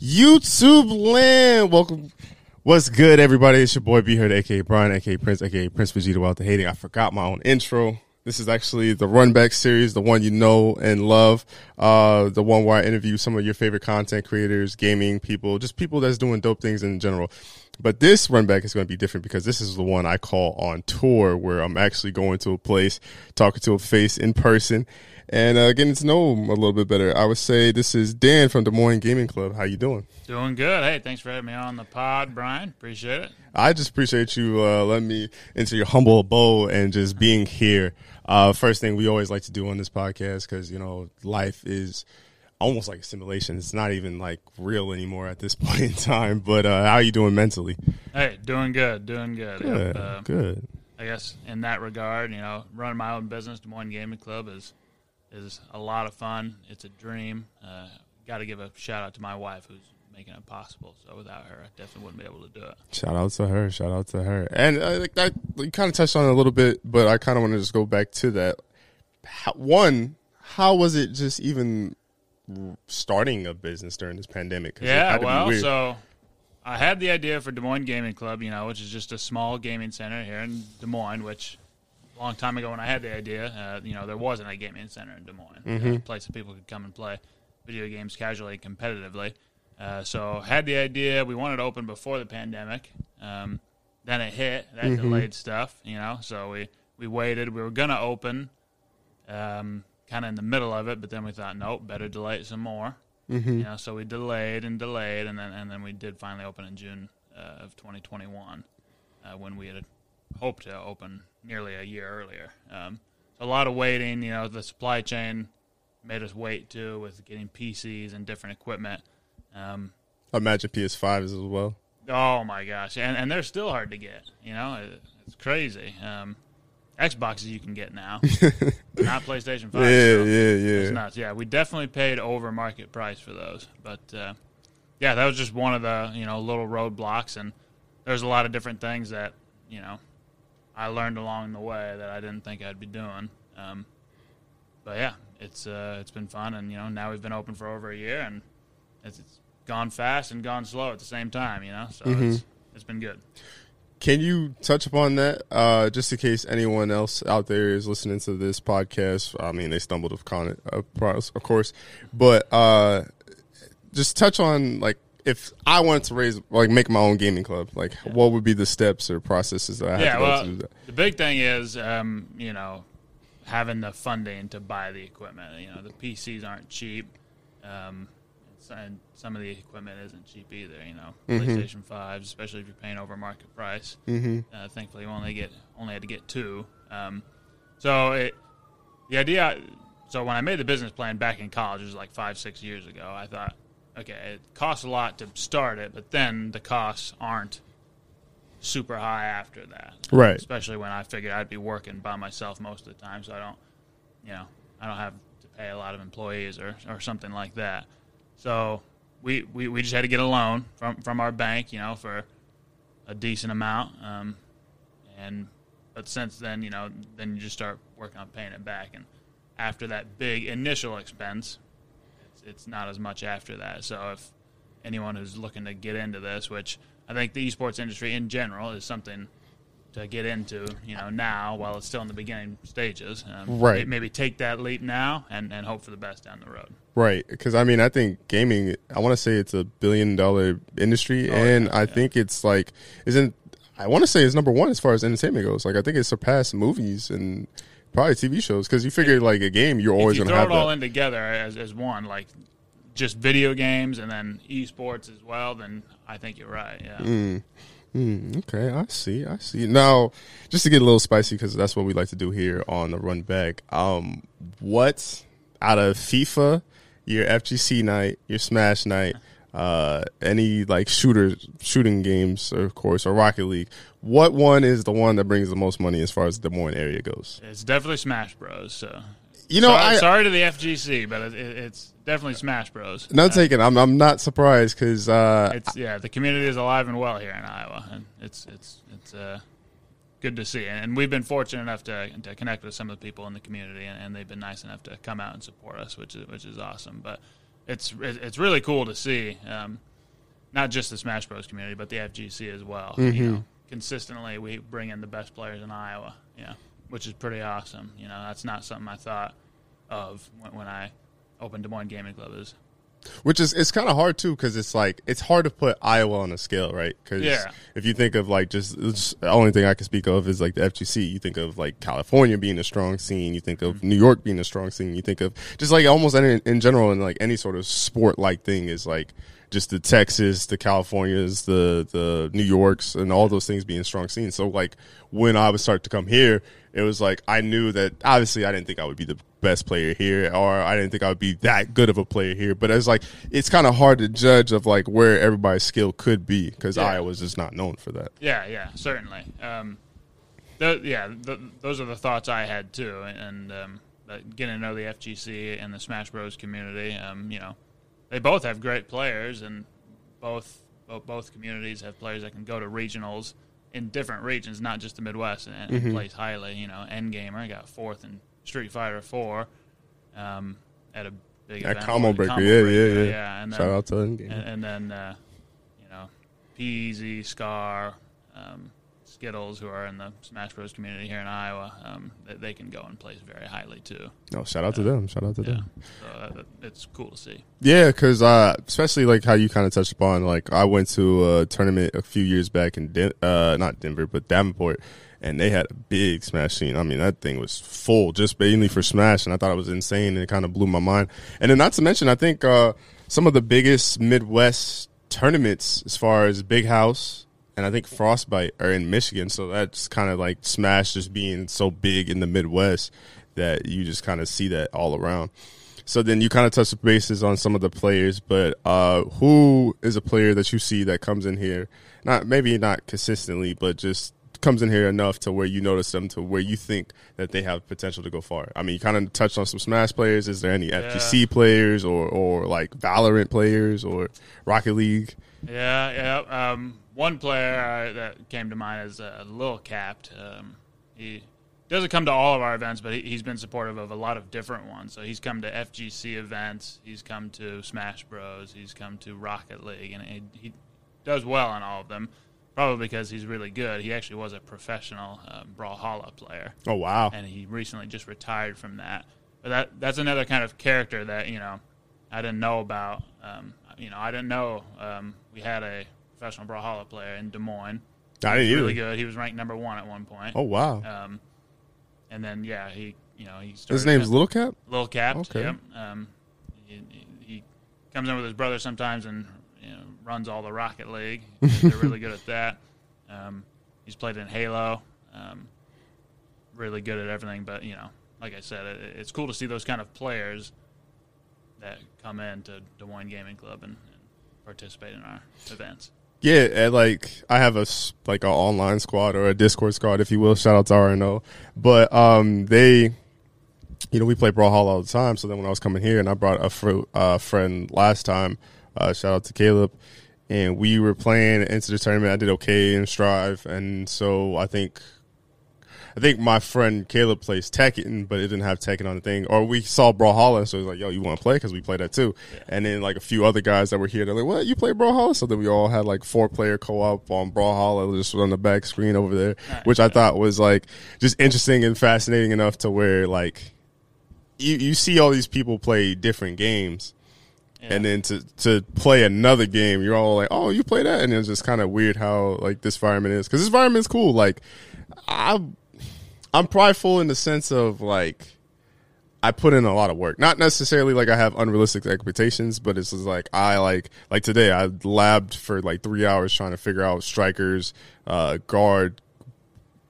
YouTube land. Welcome. What's good, everybody? It's your boy B here, aka Brian, aka Prince, aka Prince Vegeta Without the Hating. I forgot my own intro. This is actually the Runback series, the one you know and love, uh, the one where I interview some of your favorite content creators, gaming people, just people that's doing dope things in general. But this Runback is going to be different because this is the one I call on tour, where I'm actually going to a place, talking to a face in person, and uh, getting to know them a little bit better. I would say this is Dan from Des Moines Gaming Club. How you doing? Doing good. Hey, thanks for having me on the pod, Brian. Appreciate it. I just appreciate you uh, letting me into your humble abode and just being here. Uh, first thing we always like to do on this podcast because you know life is almost like a simulation. It's not even like real anymore at this point in time. But uh, how are you doing mentally? Hey, doing good. Doing good. Good. Yep, uh, good. I guess in that regard, you know, running my own business, Des Moines Gaming Club, is is a lot of fun. It's a dream. Uh, Got to give a shout out to my wife who's making it possible. So without her, I definitely wouldn't be able to do it. Shout out to her. Shout out to her. And uh, like that, you kind of touched on it a little bit, but I kind of want to just go back to that. How, one, how was it just even starting a business during this pandemic? Yeah, had to be well, so I had the idea for Des Moines Gaming Club, you know, which is just a small gaming center here in Des Moines, which a long time ago when I had the idea, uh, you know, there wasn't a gaming center in Des Moines, Mm-hmm. a place that people could come and play video games casually competitively. Uh, so had the idea, we wanted to open before the pandemic. Um, then it hit, that Mm-hmm. delayed stuff, you know, so we, we waited. We were going to open um, kind of in the middle of it, but then we thought, nope, better delay it some more. Mm-hmm. You know, so we delayed and delayed, and then and then we did finally open in June uh, of 2021, uh, when we had hoped to open nearly a year earlier. Um, so a lot of waiting. You know, the supply chain made us wait too with getting PCs and different equipment. Um, I imagine PS5 as well. oh my gosh, and and they're still hard to get. You know, it, it's crazy. Um, Xboxes you can get now, not PlayStation Five. yeah, so- yeah, it's yeah. nuts. Yeah, we definitely paid over market price for those, but uh, yeah, that was just one of the you know little roadblocks, and there's a lot of different things that you know I learned along the way that I didn't think I'd be doing. Um, but yeah, it's uh, it's been fun, and you know now we've been open for over a year, and it's, it's gone fast and gone slow at the same time. You know, so it's it's been good. Can you touch upon that, uh, just in case anyone else out there is listening to this podcast? I mean, they stumbled upon it, of course, of course, but uh, just touch on like if I wanted to raise, like, make my own gaming club, like, what would be the steps or processes that I have yeah, to go well, through? That? the big thing is, um, you know, having the funding to buy the equipment. You know, the PCs aren't cheap, um, and some of the equipment isn't cheap either. You know, PlayStation fives, especially if you're paying over market price. Mm-hmm. Uh, thankfully, we only get only had to get two. Um, so it, the idea. So when I made the business plan back in college, it was like five, six years ago. I thought, okay, it costs a lot to start it, but then the costs aren't super high after that. Right. Especially when I figured I'd be working by myself most of the time, so I don't, you know, I don't have to pay a lot of employees or, or something like that. So we, we, we just had to get a loan from, from our bank, you know, for a decent amount. Um, and but since then, you know, then you just start working on paying it back. And after that big initial expense, it's, not as much after that. So if anyone who's looking to get into this, which I think the esports industry in general is something to get into, you know, now while it's still in the beginning stages. Um, Right. Maybe take that leap now and, and hope for the best down the road. Right, because I mean, I think gaming. I want to say it's a billion dollar industry, Oh, and yeah, I yeah. think it's like isn't. I want to say it's number one as far as entertainment goes. Like I think it surpassed movies and probably TV shows because you figure like a game, you're always you going to throw have it all that. in together as, as one, like just video games and then esports as well, then I think you're right. Yeah. Mm. Mm, okay, I see. I see. Now, just to get a little spicy, because that's what we like to do here on the Run Back. Um, what out of FIFA, your FGC night, your Smash night, uh, any like shooter shooting games, of course, or Rocket League? What one is the one that brings the most money as far as the Des Moines area goes? It's definitely Smash Bros. So You know, sorry, I sorry to the FGC, but it, it, it's definitely Smash Bros. no Uh, taken. I'm I'm not surprised because uh, it's yeah, the community is alive and well here in Iowa, and it's it's it's uh, good to see. And we've been fortunate enough to to connect with some of the people in the community, and, and they've been nice enough to come out and support us, which is which is awesome. But it's it's really cool to see. Um, not just the Smash Bros community, but the FGC as well. Mm-hmm. You know, consistently we bring in the best players in Iowa. Yeah, which is pretty awesome. You know, that's not something I thought of when, when I opened Des Moines Gaming Club. Is Which is it's kind of hard too because it's like it's hard to put Iowa on a scale, right? Because Yeah. if you think of like just, it's- the only thing I can speak of is like the FGC. You think of like California being a strong scene. You think of mm-hmm. New York being a strong scene. You think of just like almost any, in general and like any sort of sport like thing is like just the Texas, the Californias, the the New Yorks, and all those things being strong scenes. So like when I would start to come here, it was like I knew that obviously I didn't think I would be the best player here, or I didn't think I would be that good of a player here. But it's like it's kind of hard to judge of like where everybody's skill could be because Yeah. Iowa's just not known for that. Yeah, yeah, certainly. Um, th- yeah, th- those are the thoughts I had too, and um, getting to know the FGC and the Smash Bros community. Um, you know, they both have great players, and both both, both communities have players that can go to regionals in different regions, not just the Midwest, and, and place highly. You know, Endgamer got fourth in Street Fighter Four um, at a big That event. combo breaker, Combo yeah, Breaker, yeah, yeah. yeah. And Shout then, out to Endgame. and, and then uh, you know Peasy, Scar, um, Skittles, who are in the Smash Bros community here in Iowa, um, they, they can go and place very highly too. No, shout out to them. Shout out to Yeah, them. so that, it's cool to see. Yeah, because uh, especially like how you kind of touched upon, like I went to a tournament a few years back in Den- uh, not Denver, but Davenport, and they had a big Smash scene. I mean, that thing was full just mainly for Smash, and I thought it was insane, and it kind of blew my mind. And then not to mention, I think uh, some of the biggest Midwest tournaments as far as Big House and I think Frostbite are in Michigan, so that's kind of like Smash just being so big in the Midwest that you just kind of see that all around. So then you kind of touch the bases on some of the players, but uh, who is a player that you see that comes in here, not maybe not consistently, but just comes in here enough to where you notice them to where you think that they have potential to go far. I mean, you kind of touched on some Smash players. Is there any FGC players or or like Valorant players or Rocket League? Yeah, yeah. Um, one player uh, that came to mind is uh, Lil Capped. Um, he doesn't come to all of our events, but he, he's been supportive of a lot of different ones. So he's come to FGC events, he's come to Smash Bros, he's come to Rocket League, and he, he does well in all of them. Probably because he's really good. He actually was a professional uh, Brawlhalla player Oh wow! and he recently just retired from that. But that that's another kind of character that you know I didn't know about. Um, you know, I didn't know um, we had a professional Brawlhalla player in Des Moines. I didn't He was really either. good. He was ranked number one at one point. Oh wow! Um, and then yeah, he you know he started His name's Little Cap. Little Cap. Okay. Yep. Um, he, he comes in with his brother sometimes and you know, runs all the Rocket League. They're really good at that. Um, he's played in Halo. Um, really good at everything. But you know, like I said, it, it's cool to see those kind of players that come in to Des Moines Gaming Club and, and participate in our events. Yeah, and like I have a like an online squad or a Discord squad, if you will. Shout out to RNO, but um, they, you know, we play Brawlhalla all the time. So then when I was coming here, and I brought a fr- uh, friend last time, uh, shout out to Caleb, and we were playing into the tournament. I did okay in Strive, and so I think. I think my friend Caleb plays Tekken, but it didn't have Tekken on the thing. Or we saw Brawlhalla, so he was like, "Yo, you want to play?" Because we play that too. And then like a few other guys that were here, they're like, "What? You play Brawlhalla?" So then we all had like four player co op on Brawlhalla, just on the back screen over there, which I thought was like just interesting and fascinating enough to where like you you see all these people play different games. And then to to play another game, you're all like, "Oh, you play that," and it's just kind of weird how like this environment is because this environment is cool. Like, I I'm prideful in the sense of like I put in a lot of work. Not necessarily like I have unrealistic expectations, but it's just like I like like today I labbed for like three hours trying to figure out strikers, uh, guard,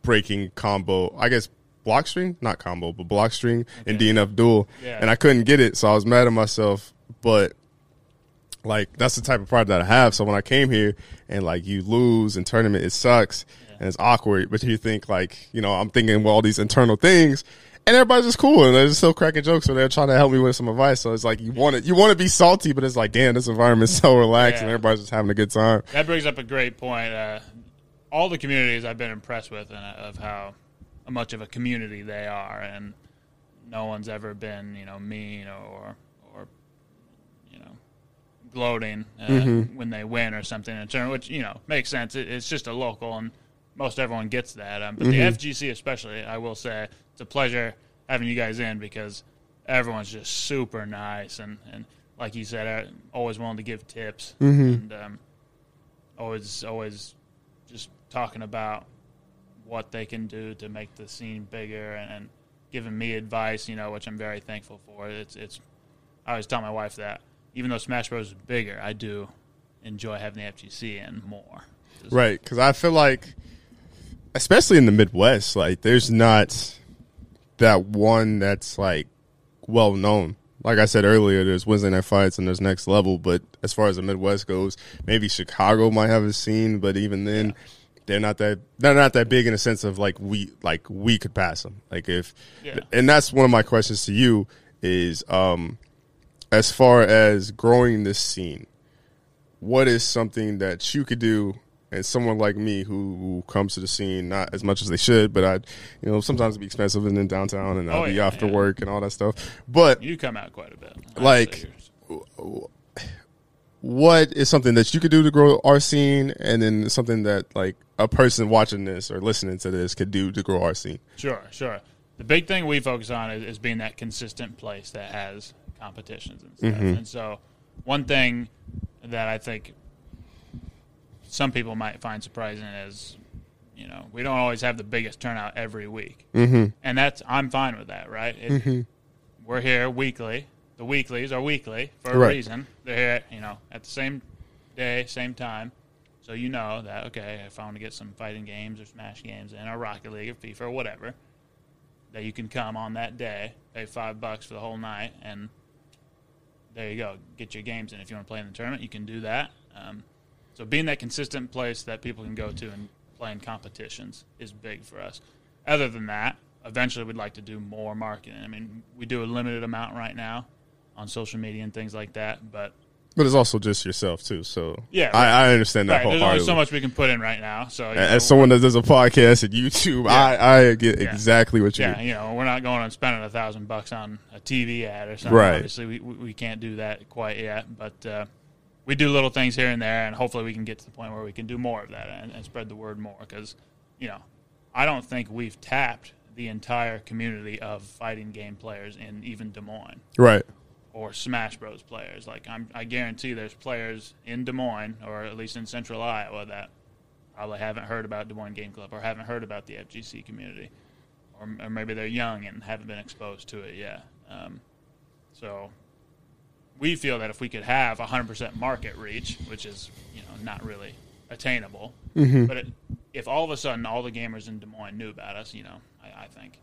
breaking combo. I guess block string, not combo, but block string in DNF duel, Yeah. and I couldn't get it, so I was mad at myself. But like that's the type of pride that I have. So when I came here and like you lose in tournament, it sucks and it's awkward. But you think like you know I'm thinking well all these internal things, and everybody's just cool and they're just still cracking jokes or they're trying to help me with some advice. So it's like you want to you want to be salty, but it's like damn, this environment's so relaxed and everybody's just having a good time. That brings up a great point. Uh, all the communities I've been impressed with and uh, of how much of a community they are, and no one's ever been, you know, mean or or you know gloating uh, Mm-hmm. when they win or something in turn, which you know makes sense. It, it's just a local, and most everyone gets that. Um, but Mm-hmm. the FGC, especially, I will say, it's a pleasure having you guys in because everyone's just super nice and and like you said, always willing to give tips Mm-hmm. and um, always always just talking about what they can do to make the scene bigger and, and giving me advice, you know, which I'm very thankful for. It's it's I always tell my wife that even though Smash Bros is bigger, I do enjoy having the FGC in more. Right, because I feel like, especially in the Midwest, like there's not that one that's like well known. Like I said earlier, there's Wednesday night fights and there's next level, but as far as the Midwest goes, maybe Chicago might have a scene, but even then, they're not that they're not that big in a sense of like we like we could pass them. Like if, Yeah. and that's one of my questions to you is um as far as growing this scene, what is something that you could do and someone like me who, who comes to the scene not as much as they should but i you know sometimes it'd be expensive and in downtown and i'll Oh, be after yeah. work and all that stuff but You come out quite a bit. Like- what is something that you could do to grow our scene and then something that like a person watching this or listening to this could do to grow our scene Sure, sure. The big thing we focus on is, is being that consistent place that has competitions and stuff. Mm-hmm. And so, one thing that I think some people might find surprising is, you know, we don't always have the biggest turnout every week, mm-hmm. and that's I'm fine with that, right? It, We're here weekly. The weeklies are weekly for a Right. reason. They're here, you know, at the same day, same time. So you know that okay, if I want to get some fighting games or Smash games in or Rocket League or FIFA or whatever, that you can come on that day, pay five bucks for the whole night, and there you go, get your games in. If you want to play in the tournament, you can do that. Um, so being that consistent place that people can go to and play in competitions is big for us. Other than that, eventually we'd like to do more marketing. I mean, we do a limited amount right now on social media and things like that, but but it's also just yourself too so Yeah, i, I understand that right, there's only so much we can put in right now. So you know, as someone that does a podcast at youtube i i get exactly what you Yeah, mean you know, we're not going and spending a thousand bucks on a TV ad or something. Right. Obviously, we we we can't do that quite yet, but uh, we do little things here and there, and hopefully, we can get to the point where we can do more of that and, and spread the word more. Because, you know, I don't think we've tapped the entire community of fighting game players in even Des Moines right or Smash Bros. players. Like I'm, I guarantee there's players in Des Moines or at least in Central Iowa that probably haven't heard about Des Moines Game Club or haven't heard about the FGC community, or, or maybe they're young and haven't been exposed to it yet. Um, so we feel that if we could have 100% market reach, which is you know not really attainable, but it, if all of a sudden all the gamers in Des Moines knew about us, you know, I, I think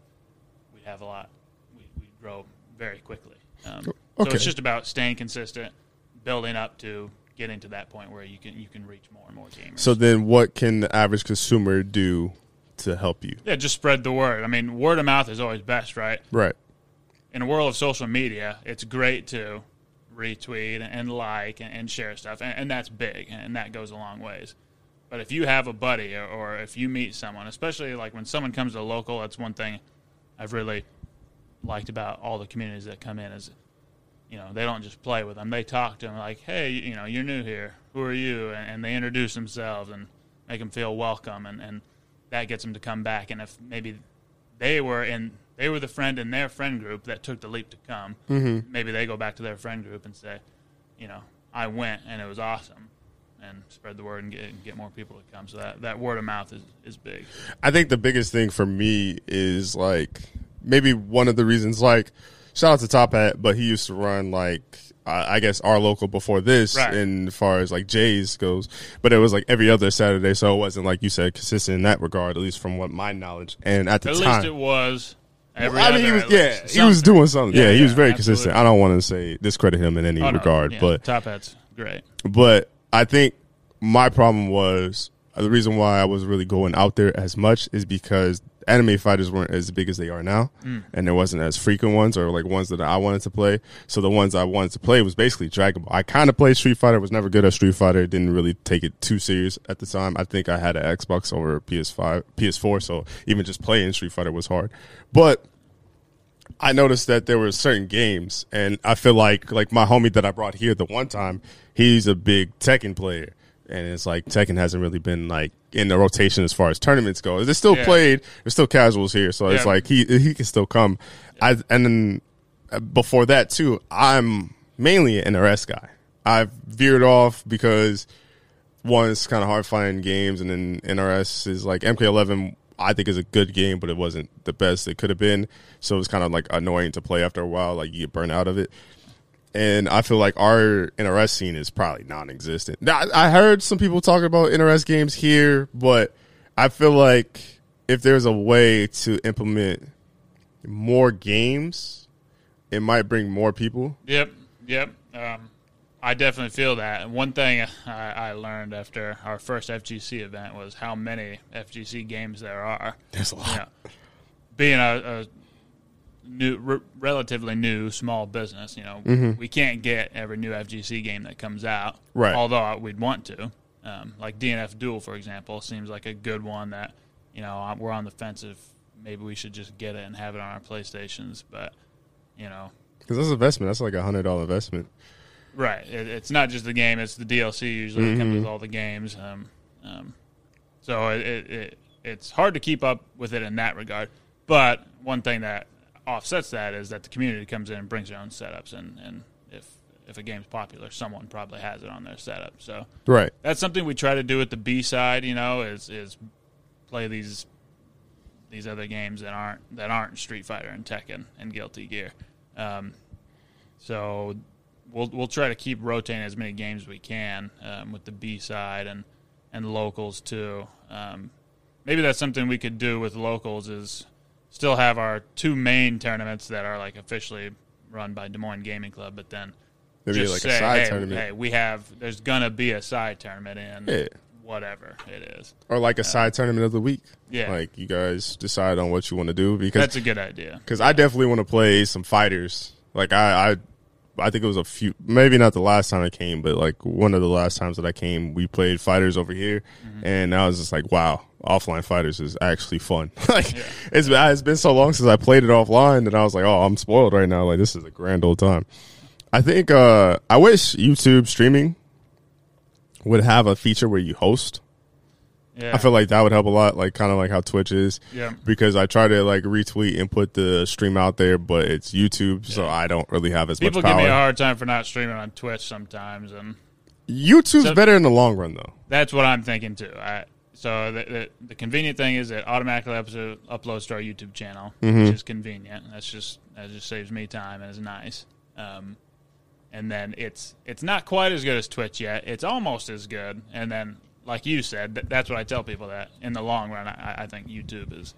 we'd have a lot. We, we'd grow very quickly. Um, So it's just about staying consistent, building up to getting to that point where you can you can reach more and more gamers. so then what can the average consumer do to help you yeah, just spread the word. I mean, word of mouth is always best, right? right in a world of social media, it's great to retweet and like and, share stuff, and, that's big, and that goes a long ways. But if you have a buddy or, if you meet someone, especially like when someone comes to local, that's one thing I've really liked about all the communities that come in is, you know, they don't just play with them; they talk to them like, "Hey, you know, you're new here. Who are you?" And, and they introduce themselves and make them feel welcome, and, and that gets them to come back. And if maybe they were in they were the friend in their friend group that took the leap to come. Mm-hmm. Maybe they go back to their friend group and say, you know, I went and it was awesome, and spread the word and get get more people to come. So that, that word of mouth is, is big. I think the biggest thing for me is like maybe one of the reasons like shout out to Top Hat, but he used to run like uh, I guess our local before this, Right. in as far as like Jays goes, but it was like every other Saturday, so it wasn't like you said consistent in that regard, at least from what my knowledge. And at the At time, least it was. Every I mean, he was yeah, least. he was doing something. Yeah, Yeah, he was very absolutely. consistent. I don't want to say discredit him in any Oh, no, regard, yeah, but top hat's great. but I think my problem was the reason why I was really going out there as much is because anime fighters weren't as big as they are now, mm. and there wasn't as frequent ones or like ones that I wanted to play. So the ones I wanted to play was basically Dragon Ball. I kind of played Street Fighter, was never good at Street Fighter, didn't really take it too serious at the time. I think I had an Xbox over PS5, PS4, so even just playing Street Fighter was hard. But I noticed that there were certain games, and I feel like like my homie that I brought here the one time, he's a big Tekken player, and it's like Tekken hasn't really been like in the rotation as far as tournaments go. It's still Yeah. played. There's still casuals here, so it's like he he can still come. I and then uh, before that too, I'm mainly an NRS guy. I've veered off because one, it's kind of hard finding games, and then NRS is like MK11. I think is a good game, but it wasn't the best it could have been. So it was kind of like annoying to play after a while. Like you get burnt out of it. And I feel like our NRS scene is probably non-existent. Now, I heard some people talking about NRS games here, but I feel like if there's a way to implement more games, it might bring more people. Yep, yep. Um, I definitely feel that. And one thing I, I learned after our first FGC event was how many FGC games there are. There's a lot. You know, being a, a new, re- relatively new small business, you know, we can't get every new FGC game that comes out. Right. Although we'd want to. Um, like DNF Duel, for example, seems like a good one that, you know, we're on the fence if maybe we should just get it and have it on our PlayStations. But, you know, Because that's an investment. That's like a hundred dollar investment. Right. It, it's not just the game; it's the DLC usually that comes with all the games. Um, um, so it, it, it it's hard to keep up with it in that regard. But one thing that offsets that is that the community comes in and brings their own setups, and, and if if a game's popular, someone probably has it on their setup. So Right. that's something we try to do at the B side. You know, is is play these these other games that aren't that aren't Street Fighter and Tekken and Guilty Gear. Um, so we'll we'll try to keep rotating as many games as we can um, with the B side and and locals too. Um, maybe that's something we could do with locals is still have our two main tournaments that are like officially run by Des Moines Gaming Club, but then Maybe just like say, a side hey, tournament. hey, we have there's gonna be a side tournament in Yeah. whatever it is. Or like a uh, side tournament of the week. Yeah. Like you guys decide on what you want to do because That's a good idea. because I definitely want to play some fighters. Like I, I, I think it was a few, maybe not the last time I came, but like one of the last times that I came, we played fighters over here, mm-hmm. and I was just like, wow, offline fighters is actually fun. like it's it's been so long since I played it offline that I was like, oh, I'm spoiled right now. Like this is a grand old time. I think uh I wish YouTube streaming would have a feature where you host. Yeah. I feel like that would help a lot, like kind of like how Twitch is. Yeah. Because I try to like retweet and put the stream out there, but it's YouTube, so I don't really have as People much give me a hard time for not streaming on Twitch sometimes, and YouTube's So- better in the long run, though. that's what I'm thinking too. I, so the, the the convenient thing is it automatically uploads, uploads to our YouTube channel, Mm-hmm. which is convenient. That's just that just saves me time and is nice. Um, and then it's it's not quite as good as Twitch yet. It's almost as good. And then, like you said, th- that's what I tell people that in the long run, I, I think YouTube is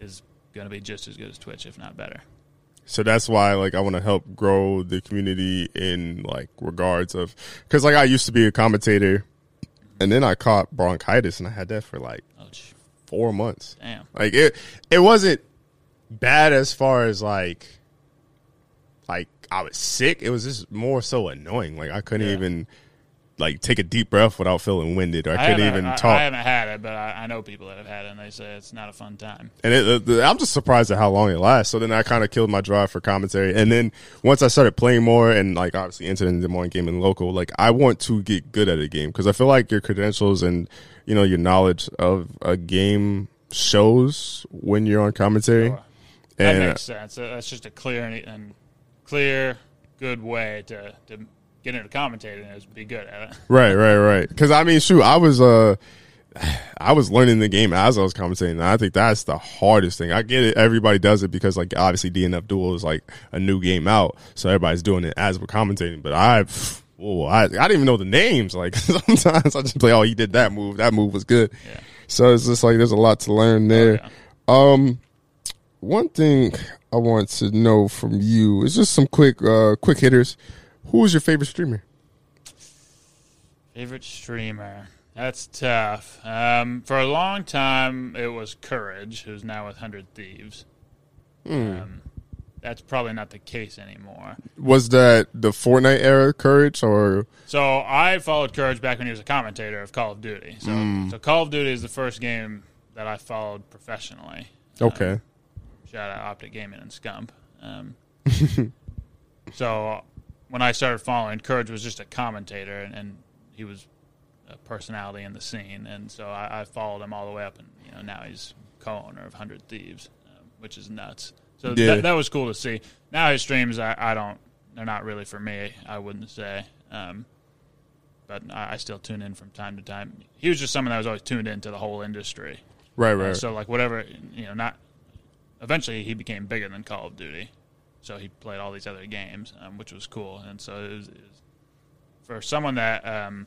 is going to be just as good as Twitch, if not better. So that's why, like, I want to help grow the community in like regards of because, like, I used to be a commentator, and then I caught bronchitis, and I had that for like sh- four months. damn. Like it, it wasn't bad as far as like, like I was sick. It was just more so annoying. Like I couldn't Yeah. even like take a deep breath without feeling winded, or I, couldn't even I, talk. I haven't had it, but I, I know people that have had it, and they say it's not a fun time. and it, uh, I'm just surprised at how long it lasts. So then I kind of killed my drive for commentary. And then once I started playing more and like obviously entered into the morning game and local, like I want to get good at a game because I feel like your credentials and you know your knowledge of a game shows when you're on commentary. Sure. That And makes sense. That's just a clear and, and clear, good way to, to get into commentating is be good at it. Right, right, right. Because I mean, shoot, I was uh, I was learning the game as I was commentating. And I think that's the hardest thing. I get it; everybody does it because, like, obviously DNF Duel is like a new game out, so everybody's doing it as we're commentating. But I, oh, I, I didn't even know the names. Like sometimes I just play, oh, he did that move. That move was good. Yeah. So it's just like there's a lot to learn there. yeah. Um, one thing I want to know from you is just some quick, uh, quick hitters. Who is your favorite streamer? Favorite streamer? That's tough. Um, for a long time, it was Courage, who's now with Hundred Thieves. Um, that's probably not the case anymore. Was that the Fortnite era courage or So I followed Courage back when he was a commentator of Call of Duty. So, so Call of Duty is the first game that I followed professionally. okay? Shout out Optic Gaming and Scump. Um, so when I started following, Courage was just a commentator, and, and he was a personality in the scene, and so I, I, followed him all the way up, and you know now he's co-owner of Hundred Thieves, uh, which is nuts. So yeah. that, that, was cool to see. Now his streams, I, I, don't, they're not really for me. I wouldn't say, um, but I, I, still tune in from time to time. He was just someone that was always tuned into the whole industry. Right, right. Uh, so like whatever, you know, not. Eventually, he became bigger than Call of Duty, so he played all these other games, um, which was cool. And so it was, it was for someone that um,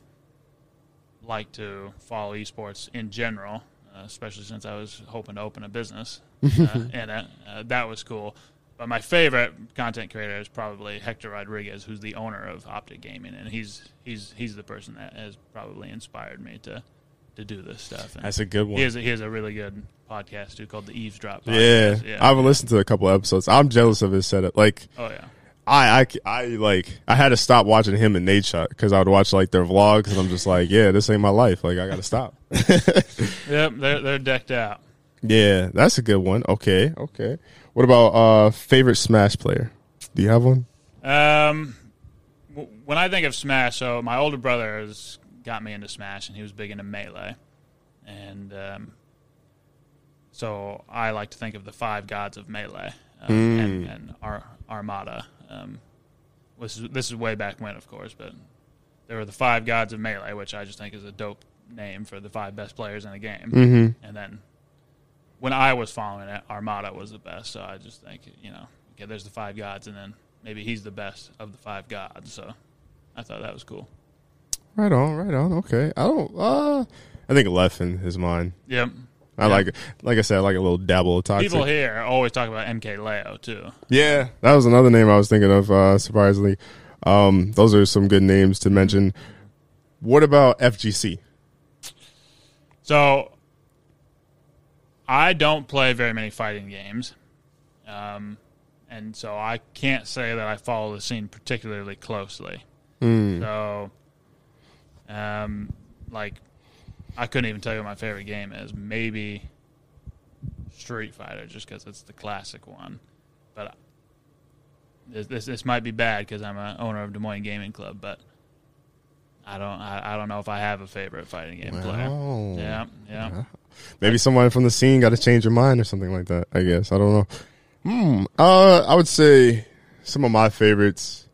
liked to follow esports in general, uh, especially since I was hoping to open a business uh, in it. Uh, that was cool. But my favorite content creator is probably Hector Rodriguez, who's the owner of Optic Gaming, and he's he's he's the person that has probably inspired me to to do this stuff. And That's a good one. He a, he has a really good podcast too called the Eavesdrop. Podcast. Yeah, yeah. I've listened to a couple episodes. I'm jealous of his setup. Like, oh yeah. I, I, I like I had to stop watching him and Nadeshot because I would watch like their vlogs and I'm just like, yeah, this ain't my life. Like I gotta stop. yep, they're they're decked out. Yeah, that's a good one. Okay, okay. What about uh favorite Smash player? Do you have one? Um, when I think of Smash, so my older brother has got me into Smash and he was big into Melee, and um, so I like to think of the five gods of Melee um, mm. and, and Ar- Armada. Um, this is this is way back when, of course, but there were the five gods of melee, which I just think is a dope name for the five best players in a game. Mm-hmm. And then when I was following it, Armada was the best. So I just think you know, okay, there's the five gods, and then maybe he's the best of the five gods. So I thought that was cool. Right on, right on. Okay, I don't. Uh, I think Leffen is mine. Yep. I yeah. like, like I said, I like a little dabble of toxic. People here always talk about MKLeo too. Yeah, that was another name I was thinking of. Uh, surprisingly, um, those are some good names to mention. What about FGC? So, I don't play very many fighting games, um, and so I can't say that I follow the scene particularly closely. Mm. So, um, like I couldn't even tell you what my favorite game is. Maybe Street Fighter, just because it's the classic one. But this this, this might be bad because I'm an owner of Des Moines Gaming Club, but I don't I, I don't know if I have a favorite fighting game player. Yeah, yeah. yeah. Maybe someone from the scene got to change your mind or something like that. I guess I don't know. Hmm. Uh, I would say some of my favorites.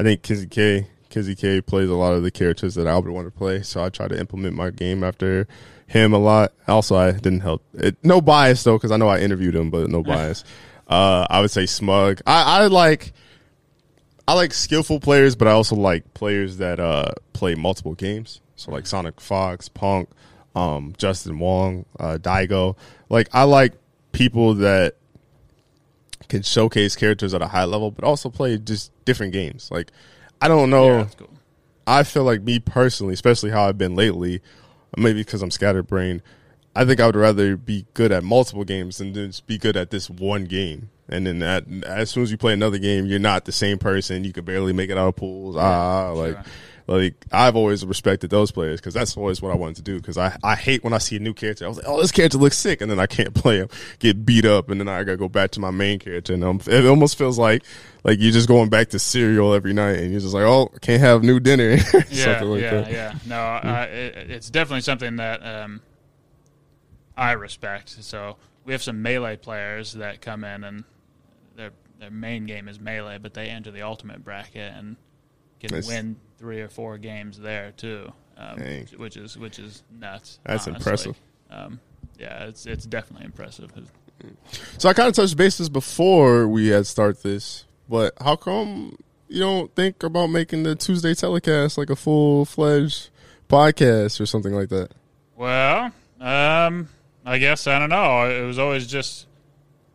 I think Kizzy K Kizzy K plays a lot of the characters that I would want to play, so I try to implement my game after him a lot. Also, I didn't help. It, no bias though, because I know I interviewed him, but no bias. uh, I would say Smug. I, I like. I like skillful players, but I also like players that uh, play multiple games. So like Sonic Fox, Punk, um, Justin Wong, uh, Daigo. Like I like people that can showcase characters at a high level, but also play just different games. Like I don't know. Yeah, cool. I feel like me personally, especially how I've been lately, maybe because I'm scatterbrained. I think I would rather be good at multiple games than just be good at this one game. And then that, as soon as you play another game, you're not the same person. You could barely make it out of pools. Yeah, ah, sure. Like I've always respected those players because that's always what I wanted to do. Because I, I hate when I see a new character. I was like, oh, this character looks sick, and then I can't play him, get beat up, and then I gotta go back to my main character. And um, it almost feels like like you're just going back to cereal every night, and you're just like, oh, can't have new dinner. yeah, like yeah, that. yeah. No, I, it, it's definitely something that um, I respect. So we have some melee players that come in and their their main game is melee, but they enter the ultimate bracket and can nice. win three or four games there too, um, which is which is nuts. That's honestly. impressive. Um, yeah, it's it's definitely impressive. So I kind of touched bases before we had start this, but how come you don't think about making the Tuesday telecast like a full fledged podcast or something like that? Well, um, I guess I don't know. It was always just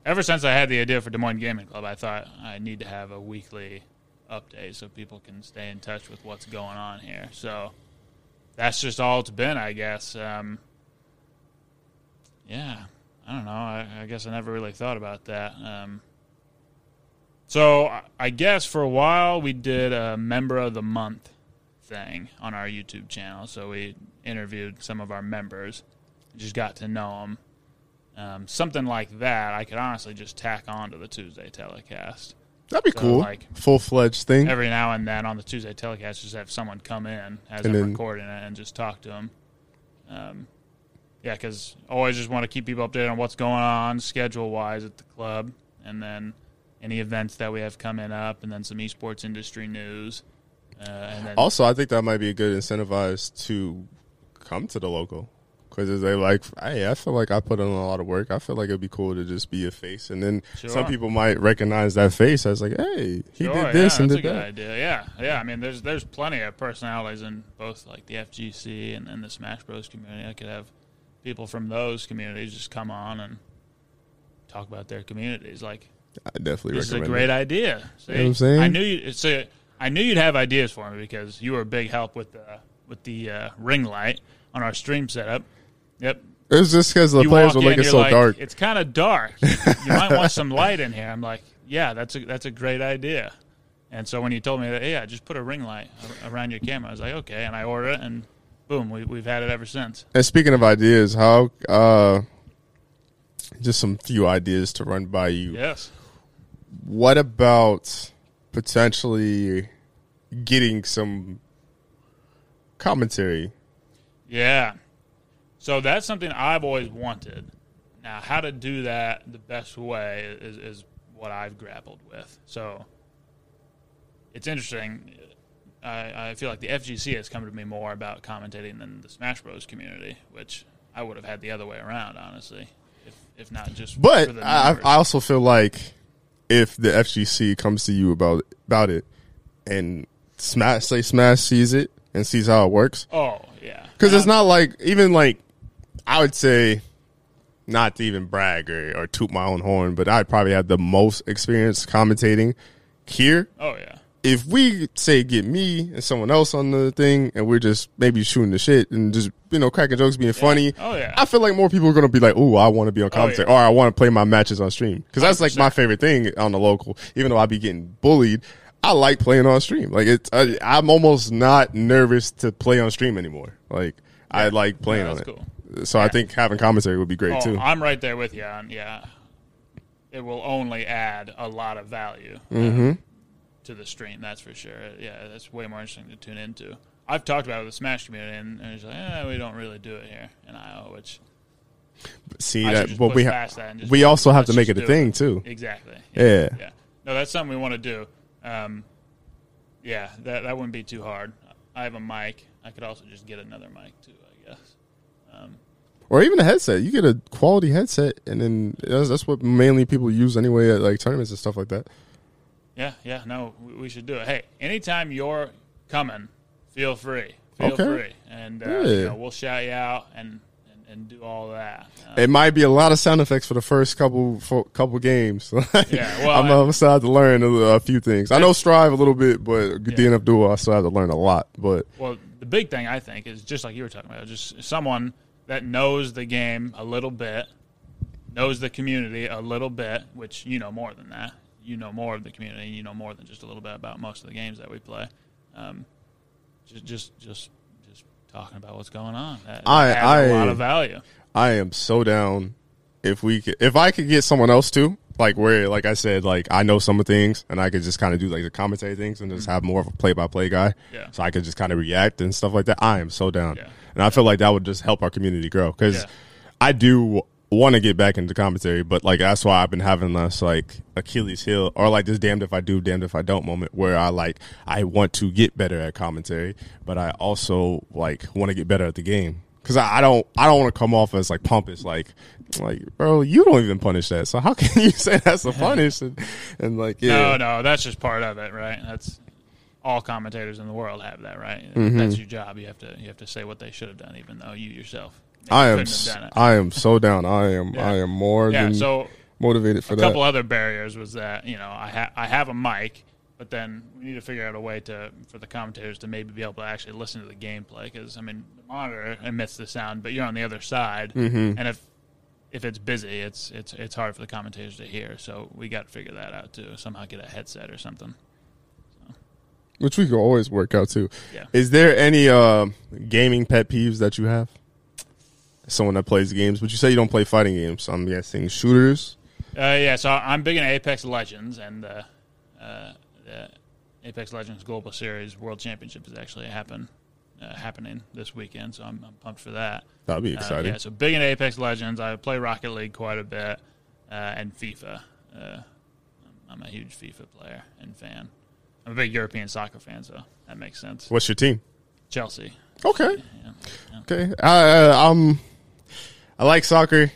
ever since I had the idea for Des Moines Gaming Club, I thought I need to have a weekly update so people can stay in touch with what's going on here. So that's just all it's been, I guess. Um, yeah, I don't know. I, I, guess I never really thought about that. Um, so I guess for a while we did a member of the month thing on our YouTube channel. So we interviewed some of our members, just got to know them, Um, something like that, I could honestly just tack on to the Tuesday telecast. That'd be So, cool. like, Full fledged thing. Every now and then on the Tuesday telecast, just have someone come in as And I'm then- recording it and just talk to them. Um, yeah, because always just want to keep people updated on what's going on schedule wise at the club, and then any events that we have coming up, and then some esports industry news. Uh, and then Also, I think that might be a good incentivize to come to the local because they like, hey, I feel like I put in a lot of work. I feel like it'd be cool to just be a face, and then Sure. some people might recognize that face as like, hey, he Sure, did this yeah, and that's did a good that. idea. Yeah, yeah. I mean, there's there's plenty of personalities in both like the FGC and, and the Smash Bros community. I could have people from those communities just come on and talk about their communities. Like I definitely this is a great it. idea. See, know what I'm saying? I knew you. So I knew you'd have ideas for me because you were a big help with the with the uh, ring light on our stream setup. Yep. It's just because the you players were in, looking so like, dark. It's kind of dark. you might want some light in here. I'm like, yeah, that's a that's a great idea. And so when you told me that, yeah, just put a ring light around your camera, I was like, okay. And I ordered it, and boom, we, we've had it ever since. And speaking of ideas, how uh, just some few ideas to run by you. Yes. What about potentially getting some commentary? Yeah. So that's something I've always wanted. Now, how to do that the best way is, is what I've grappled with. So it's interesting. I, I feel like the FGC has come to me more about commentating than the Smash Bros. community, which I would have had the other way around, honestly, if, if not just for But the I. I also feel like if the FGC comes to you about about it and Smash say Smash sees it and sees how it works, oh, yeah. because it's uh, not like even like I would say not to even brag or, or toot my own horn, but I'd probably have the most experience commentating here. Oh, yeah. If we say get me and someone else on the thing, and we're just maybe shooting the shit and just you know cracking jokes, being funny, Oh, yeah. I feel like more people are gonna be like, "Oh, I want to be on oh, commentary, yeah. or I want to play my matches on stream," because that's like my favorite thing on the local. Even though I be getting bullied, I like playing on stream. Like it's, I, I'm almost not nervous to play on stream anymore. Like I like playing Yeah, on that's it. cool. So I think having commentary would be great Oh, too. I'm right there with you. On, yeah, it will only add a lot of value uh, Mm-hmm. to the stream. That's for sure. Yeah, that's way more interesting to tune into. I've talked about it with the Smash community, and, and it's like, eh, we don't really do it here in Iowa. Which See I that, but we ha- that and just we also have to make it a thing too. exactly. Yeah. yeah. No, that's something we want to do. Um, yeah, that that wouldn't be too hard. I have a mic. I could also just get another mic too. Um, Or even a headset. You get a quality headset, and then that's, that's what mainly people use anyway at like tournaments and stuff like that. Yeah, yeah, no, we, should do it. Hey, anytime you're coming, feel free, feel Okay. free, and uh, Yeah. you know, we'll shout you out and and, and do all that. Uh, It might be a lot of sound effects for the first couple for, couple games. Yeah, well, I'm, I- I'm still have to learn a, a few things. I know Strive a little bit, but DNF Duel I still have to learn a lot. But well, the big thing I think is just like you were talking about, just someone that knows the game a little bit, knows the community a little bit, which you know more than that. You know more of the community. You know more than just a little bit about most of the games that we play. Um, just, just, just, just talking about what's going on. That, that I- adds I- a lot of value. I am so down if we could, if I could get someone else too, like where like I said, like I know some of things and I could just kind of do like the commentary things and just have more of a play by play guy. Mm-hmm. Yeah. So I could just kind of react and stuff like that. I am so down. Yeah. And I feel like that would just help our community grow because Yeah. I do want to get back into commentary, but like that's why I've been having this like Achilles heel or like this damned if I do, damned if I don't moment where I like I want to get better at commentary, but I also like want to get better at the game because I, I don't I don't want to come off as like pompous like like bro you don't even punish that so how can you say that's a punish and, and like yeah No, no, that's just part of it, right? That's all commentators in the world have that, right? Mm-hmm. That's your job. You have to you have to say what they should have done, even though you yourself I am have done it. I am so down I am Yeah. I am more yeah. than So motivated for a that A couple other barriers was that you know I ha- I have a mic, but then we need to figure out a way to for the commentators to maybe be able to actually listen to the gameplay because I mean the monitor emits the sound, but you're on the other side, Mm-hmm. and if if it's busy, it's it's it's hard for the commentators to hear. So we got to figure that out too. Somehow get a headset or something. which we could always work out too Yeah. is there any uh gaming pet peeves that you have someone that plays games, but you say you don't play fighting games. So I'm guessing shooters. Uh, yeah, so I'm big in Apex Legends, and uh, uh, the Apex Legends Global Series World Championship is actually happen uh, happening this weekend. So I'm, I'm pumped for that. That'd be Uh, exciting. yeah, so big in Apex Legends. I play Rocket League quite a bit, uh, and FIFA. Uh, I'm a huge FIFA player and fan. I'm a big European soccer fan, so that makes sense. What's your team? Chelsea. Okay. Yeah. yeah. Okay. Uh, um, I like soccer.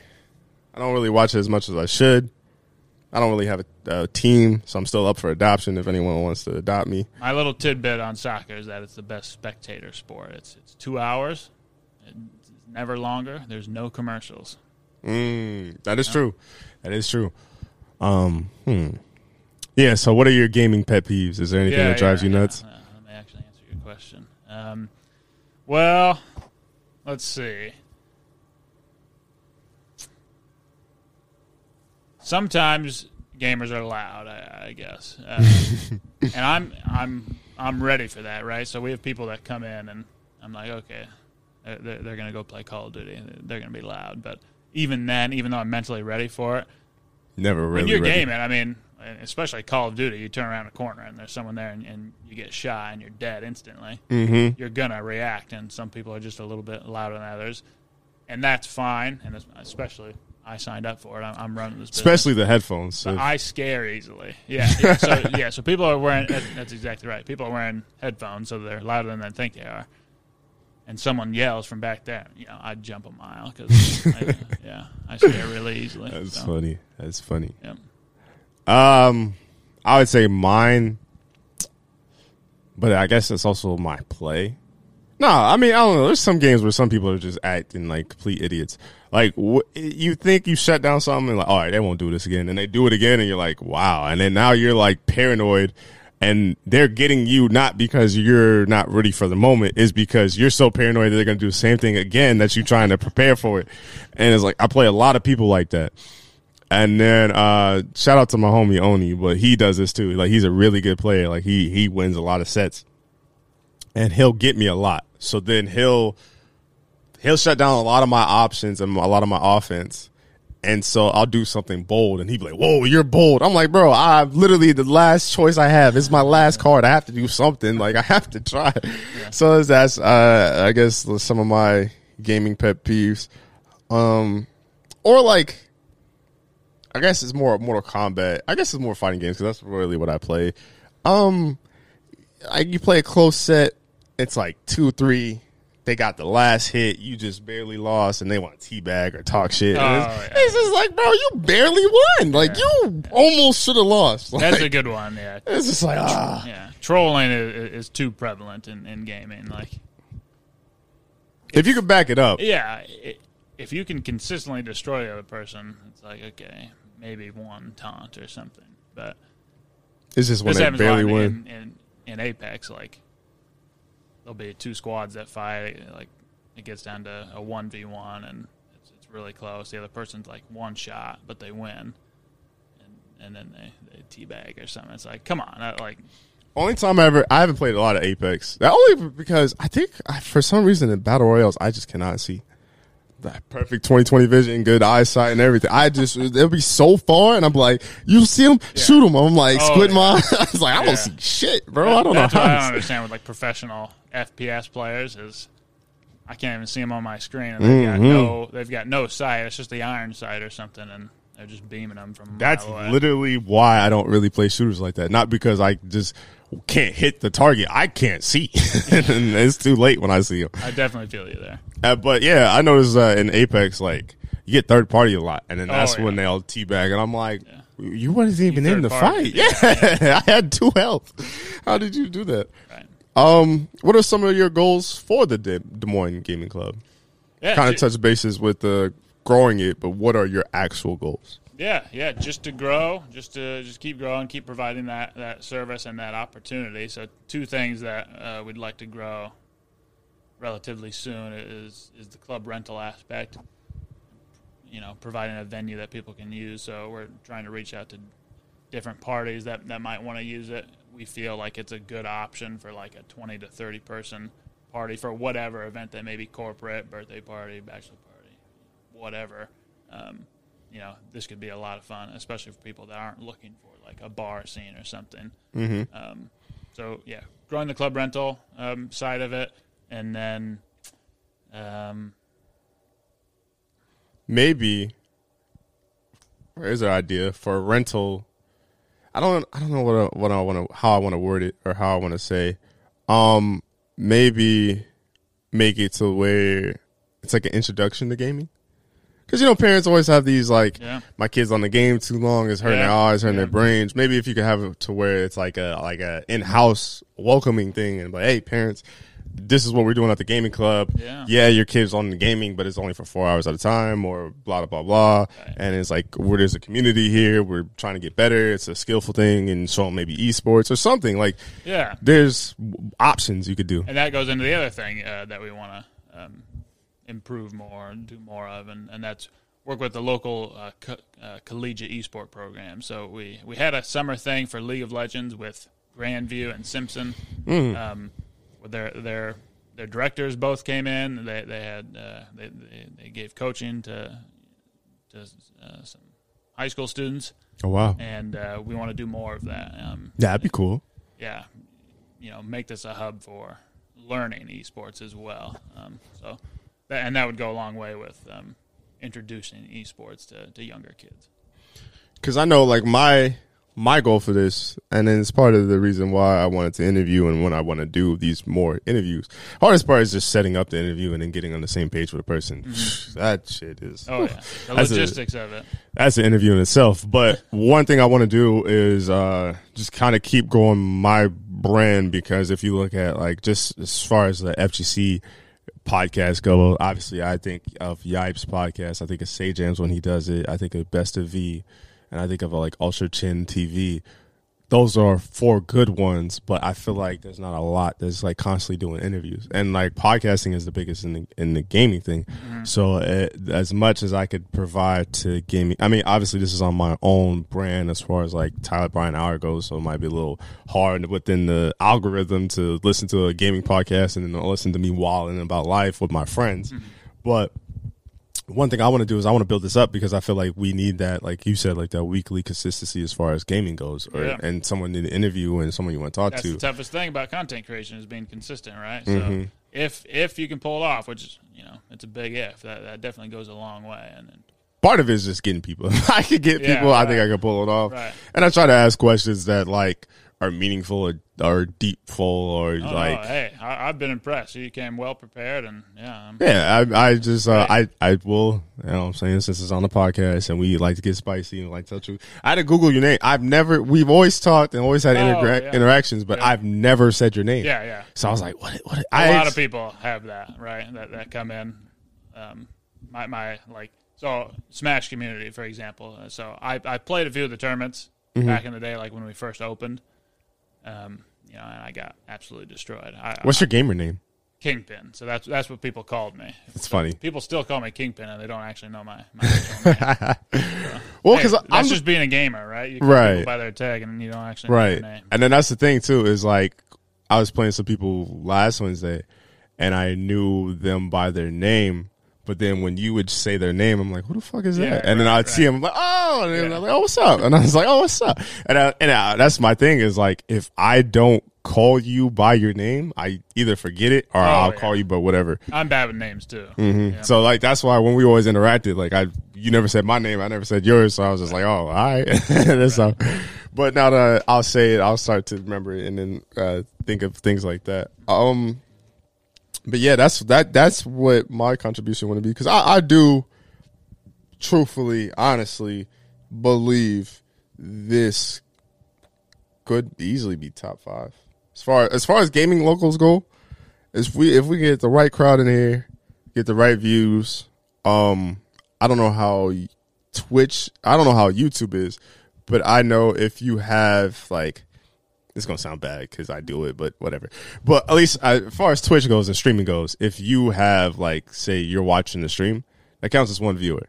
I don't really watch it as much as I should. I don't really have a, a team, so I'm still up for adoption if anyone wants to adopt me. My little tidbit on soccer is that it's the best spectator sport. It's it's two hours, it's never longer. There's no commercials. Mm, that is true. That is true. Um, hmm. Yeah. So, what are your gaming pet peeves? Is there anything that drives you nuts? yeah. Let me actually answer your question. Um, well, let's see. Sometimes gamers are loud, I, I guess, uh, and I'm I'm I'm ready for that, right? So we have people that come in, and I'm like, okay, they're, they're, going to go play Call of Duty. They're going to be loud, but even then, even though I'm mentally ready for it, Never really. when you're ready. gaming, I mean, especially Call of Duty, you turn around a corner and there's someone there and, and you get shy and you're dead instantly. Mm-hmm. You're gonna react, and some people are just a little bit louder than others, and that's fine. And especially, I signed up for it. I'm, I'm running this, business. Especially the headphones. So. I scare easily. Yeah. yeah. So yeah. So people are wearing. That's, exactly right. People are wearing headphones, so they're louder than they think they are. And someone yells from back there. You know, I'd jump a mile because yeah, I scare really easily. That's so, funny. That's funny. Yeah. Um, I would say mine, but I guess it's also my play. No, I mean I don't know. There's some games where some people are just acting like complete idiots. Like wh- you think you shut down something, and like all right, they won't do this again, and they do it again, and you're like, wow. And then now you're like paranoid, and they're getting you not because you're not ready for the moment, is because you're so paranoid that they're gonna do the same thing again that you're trying to prepare for it. And it's like I play a lot of people like that. And then uh shout out to my homie Oni, but he does this too. Like he's a really good player. Like he he wins a lot of sets. And he'll get me a lot. So then he'll he'll shut down a lot of my options and a lot of my offense. And so I'll do something bold and he'd be like, Whoa, you're bold. I'm like, bro, I literally the last choice I have. It's my last card. I have to do something. Like I have to try. So that's uh I guess some of my gaming pet peeves. Um or like I guess it's more Mortal Kombat. I guess it's more fighting games because that's really what I play. Um, like you play a close set, it's like two, three. They got the last hit. You just barely lost, and they want to teabag or talk shit. Oh, it's, yeah. it's just like, bro, you barely won. Like you almost should have lost. That's a good one. Yeah. it's just like ah. Yeah. Trolling is, is too prevalent in, in gaming. Like, If you could back it up, yeah, i if you can consistently destroy the other person, it's like okay, maybe one taunt or something. But it's just when this they barely win. in, in in Apex. Like, there'll be two squads that fight. Like, it gets down to a one v one, and it's, it's really close. The other person's like one shot, but they win. And, and then they, they teabag or something. It's like, come on, that, like Only time I ever I haven't played a lot of Apex. That only because I think I, for some reason in battle royals I just cannot see perfect 2020 vision, good eyesight, and everything. I just they'll be so far, and I'm like, you see them, shoot them. I'm like, Oh, squint yeah. my. I was like, I don't see shit, bro. I don't know I don't understand with like professional FPS players is I can't even see them on my screen, and they've got Mhm. no they've got no sight. It's just the iron sight or something, and they're just beaming them from. That's literally why I don't really play shooters like that. Not because I just can't hit the target. I can't see, and it's too late when I see them. I definitely feel you there. Uh, but yeah, I noticed uh, in Apex, like you get third party a lot, and then Oh, that's yeah. when they all teabag, and I'm like, Yeah. you wasn't even in the party. fight. Yeah, I had two health. How did you do that? Right. Um, what are some of your goals for the Des Des Moines Gaming Club? Yeah. Kind of touch bases with the growing it, but what are your actual goals? Yeah, yeah, just to grow, just to just keep growing, keep providing that that service and that opportunity. So two things that uh, we'd like to grow relatively soon is is the club rental aspect. You know, providing a venue that people can use. So we're trying to reach out to different parties that that might want to use it. We feel like it's a good option for like a twenty to thirty person party for whatever event that may be corporate, birthday party, bachelor party, whatever. Um, you know, this could be a lot of fun, especially for people that aren't looking for like a bar scene or something. Mm-hmm. Um, so yeah, growing the club rental um, side of it, and then um, maybe here's an idea for a rental. I don't I don't know what I, what I want to how I want to word it or how I want to say. Um, maybe make it to where it's like an introduction to gaming. Because you know, parents always have these like, Yeah. my kids on the game too long is hurting Yeah. their eyes, hurting Yeah. their brains. Maybe if you could have it to where it's like a like a in house welcoming thing, and like, hey, parents, this is what we're doing at the gaming club. Yeah. your kid's on the gaming, but it's only for four hours at a time, or blah blah blah blah. Right. And it's like where there's a community here, we're trying to get better. It's a skillful thing, and so maybe esports or something. Like yeah, there's options you could do. and that goes into the other thing uh, that we want to um, improve more and do more of, and, and that's work with the local uh, co- uh, collegiate esport program. So we, we had a summer thing for League of Legends with Grandview and Simpson. Um, where their their their directors both came in. They they had uh, they, they gave coaching to to uh, some high school students, Oh wow, and uh, we want to do more of that. Um, yeah, that'd be cool. yeah, you know, make this a hub for learning esports as well. Um, so, and that would go a long way with um, introducing esports to, to younger kids. because I know like my my goal for this, and then it's part of the reason why I wanted to interview and when I want to do these more interviews. Hardest part is just setting up the interview and then getting on the same page with a person. That shit is Oh yeah, the That's a- logistics of it. that's an interview in itself. But one thing I want to do is uh, just kind of keep growing my brand because if you look at like just as far as the FGC podcast go, obviously I think of Yipes podcast. I think of Sajam's when he does it. I think of Best of V, and I think of like UltraChenTV. Those are four good ones, but I feel like there's not a lot that's like constantly doing interviews, and like podcasting is the biggest in the in the gaming thing. So uh, as much as I could provide to gaming, I mean, obviously this is on my own brand as far as like Tyler Bryan Hour goes, so it might be a little hard within the algorithm to listen to a gaming podcast and then listen to me wilding about life with my friends. But one thing I want to do is I want to build this up because I feel like we need that, like you said, like that weekly consistency as far as gaming goes, or Yeah. and someone need to interview and someone you want to talk That's to. the toughest thing about content creation is being consistent, right? So Mm-hmm. if if you can pull it off, which you know it's a big if, that that definitely goes a long way. And then, Part of it is just getting people. I could get Yeah, people. I think. I could pull it off. Right. And I try to ask questions that like are meaningful or, or deepful or oh, like. no, hey, I, I've been impressed. You came well prepared, and yeah, I'm, Yeah, I, I just, uh, I, I will, you know what I'm saying, since it's on the podcast and we like to get spicy and like tell truth. I had to Google your name. I've never, we've always talked and always had Oh, yeah. interactions, but Yeah. I've never said your name. yeah, yeah. So I was like, what, what, a I, lot of people have that, right? That that come in. Um, my my like so Smash community, for example. So I I played a few of the tournaments Mm-hmm. back in the day, like when we first opened. Um, you know, and I got absolutely destroyed. I, What's I, your gamer name? Kingpin? So that's that's what people called me. It's funny. People still call me Kingpin, and they don't actually know my. my name. Well, because that's I'm just being a gamer, right? You Right. people by their tag, and you don't actually know right. And then that's the thing too is like I was playing some people last Wednesday, and I knew them by their name. But then when you would say their name, I'm like, "Who the fuck is that?" Yeah, and then I'd see right. them, I'm like, "Oh," and Yeah. I'm like, "Oh, what's up?" And I was like, "Oh, what's up?" And I, and I, that's my thing is like, if I don't call you by your name, I either forget it or I'll Oh, yeah. call you, but whatever. I'm bad with names too. Mm-hmm. Yeah. So like that's why when we always interacted, like I you never said my name, I never said yours, so I was just like, oh, all right. That's how- But now that I'll say it, I'll start to remember it and then uh, think of things like that. Um, but yeah, that's that. That's what my contribution would be because I, I do, truthfully, honestly, believe this could easily be top five as far as far as gaming locals go. If we if we get the right crowd in here, get the right views. Um, I don't know how Twitch. I don't know how YouTube is, but I know if you have like, it's gonna sound bad because I do it, but whatever. But at least I, as far as Twitch goes and streaming goes, if you have like, say you're watching the stream, that counts as one viewer.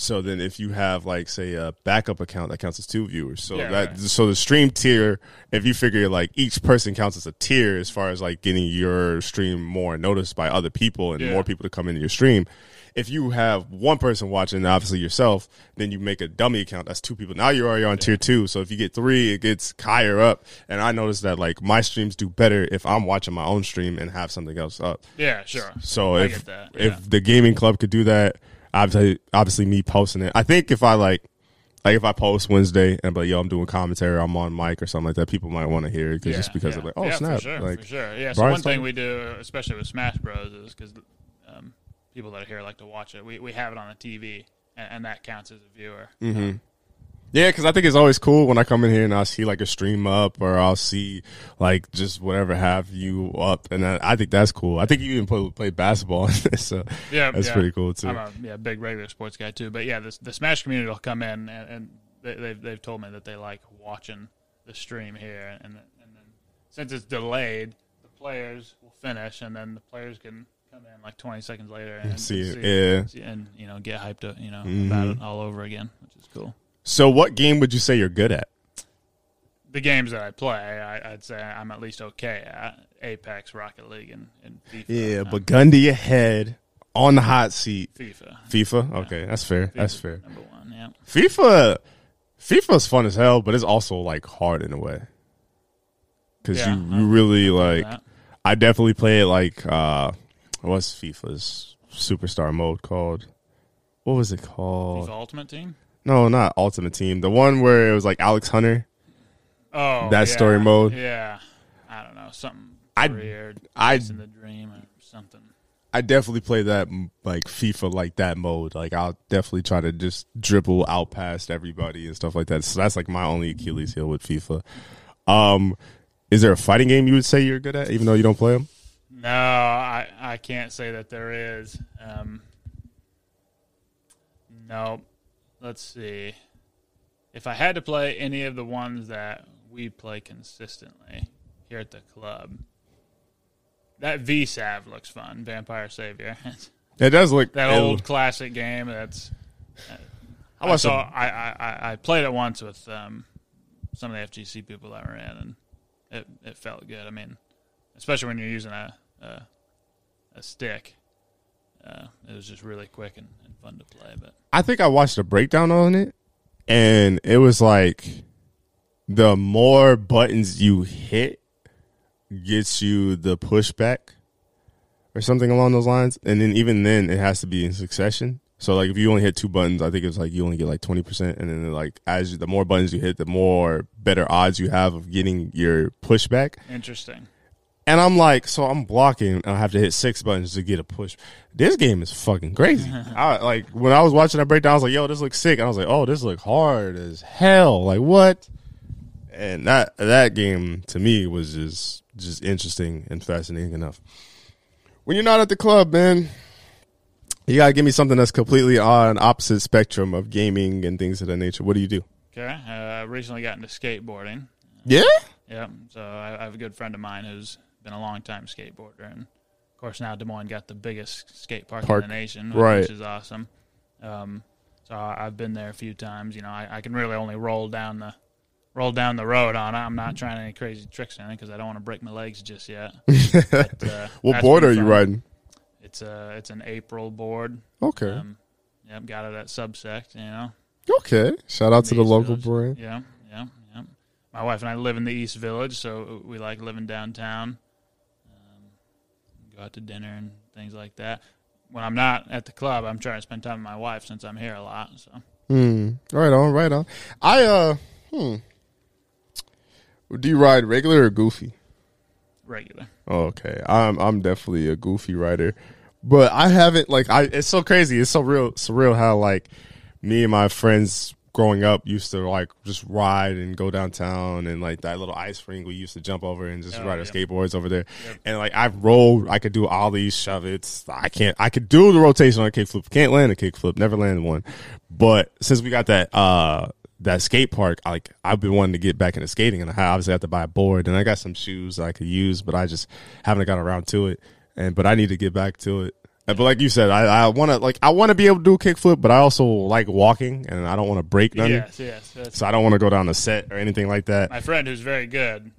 So then, if you have like say a backup account, that counts as two viewers. So Yeah, that right. so the stream tier, if you figure like each person counts as a tier as far as like getting your stream more noticed by other people and Yeah. more people to come into your stream. If you have one person watching, obviously yourself, then you make a dummy account. That's two people. Now you're already on tier two. So if you get three, it gets higher up. And I noticed that like my streams do better if I'm watching my own stream and have something else up. Yeah, sure. So I if if the gaming club could do that, obviously, obviously me posting it. I think if I like, like if I post Wednesday and but like, yo, I'm doing commentary, I'm on mic or something like that, people might want to hear it 'cause just because yeah. of like, oh yeah, snap, for sure, like for sure. Yeah. So Brian's one thing we do, especially with Smash Bros, is because um, people that are here like to watch it. We we have it on the TV, and, and that counts as a viewer. Mm-hmm. Yeah, because I think it's always cool when I come in here and I'll see like a stream up or I'll see like just whatever have you up, and I, I think that's cool. I think you even play, play basketball, so Yeah, that's yeah. pretty cool too. I'm a yeah big regular sports guy too. But yeah, this, the Smash community will come in and, and they, they've they've told me that they like watching the stream here, and and then since it's delayed, the players will finish, and then the players can come in like 20 seconds later and See it, yeah. and you know get hyped up, you know Mhm. about it all over again, which is cool. So, what game would you say you're good at? The games that I play, I, I'd say I'm at least okay at Apex, Rocket League, and, and FIFA. Yeah, but gun to your head on the hot seat. FIFA, FIFA, okay, that's fair. That's fair. Number one, yeah. FIFA, FIFA's fun as hell, but it's also like hard in a way because Yeah, you, you really like. that. I definitely play it like uh, what's FIFA's superstar mode called? What was it called? FIFA Ultimate Team. No, not Ultimate Team. The one where it was like Alex Hunter. Oh, That yeah, story mode? Yeah, I don't know something. I- career, I- in the dream or something. I definitely play that like FIFA like that mode. Like I'll definitely try to just dribble out past everybody and stuff like that. So that's like my only Achilles heel with FIFA. Um, is there a fighting game you would say you're good at, even though you don't play them? No, I I can't say that there is. Um, no, let's see. If I had to play any of the ones that we play consistently here at the club, that VSAV looks fun. Vampire Savior. It does look that it- old classic game. That's I I watched saw. I, I, I- I played it once with um, some of the FGC people that were in, and it it felt good. I mean, especially when you're using a a, a stick, uh, it was just really quick and fun to play. But I think I watched a breakdown on it, and it was like the more buttons you hit gets you the pushback or something along those lines. And then even then, it has to be in succession. So like if you only hit two buttons, I think it's like you only get like twenty percent, and then like as you, the more buttons you hit, the more better odds you have of getting your pushback. interesting. And I'm like, so I'm blocking, and I have to hit six buttons to get a push. This game is fucking crazy. I like when I was watching that breakdown, I was like, yo, this looks sick. And I was like, oh, this look hard as hell. Like what? And that that game to me was just just interesting and fascinating enough. When you're not at the club, man, you gotta give me something that's completely on opposite spectrum of gaming and things of that nature. What do you do? Okay, uh, recently got into skateboarding. Yeah. Yeah, so I, I have a good friend of mine who's been a long time skateboarder, and of course now Des Moines got the biggest skate park, Park, in the nation, right. which is awesome. Um, so I- I've been there a few times. You know, I, I can really only roll down the roll down the road on it. I'm not trying any crazy tricks or anything because I don't want to break my legs just yet. But, uh, What board are you riding? It's a it's an April board. Okay. Um, yep, got it at Subsect. You know, okay. Shout out to the East local Village. brand. Yeah, yeah, yeah. My wife and I live in the East Village, so we like living downtown. Go out to dinner and things like that. When I'm not at the club, I'm trying to spend time with my wife since I'm here a lot. So Hmm. Right on, right on. I uh hmm. Do you ride regular or goofy? regular. Okay. I'm I'm definitely a goofy rider. But I haven't like I it's so crazy. It's so real surreal how like me and my friends growing up used to like just ride and go downtown and like that little ice rink we used to jump over and just Oh, ride our skateboards over there. And like I've rolled, I could do all these shove it's I can't I could do the rotation on a kickflip. Can't land a kickflip, never landed one. But since we got that uh that skate park, like I've been wanting to get back into skating, and I obviously have to buy a board, and I got some shoes I could use, but I just haven't got around to it. And but I need to get back to it. But like you said, I, I want to like I want to be able to do a kickflip, but I also like walking, and I don't want to break nothing. Yes, yes. So I don't want to go down the set or anything like that. my friend who's very good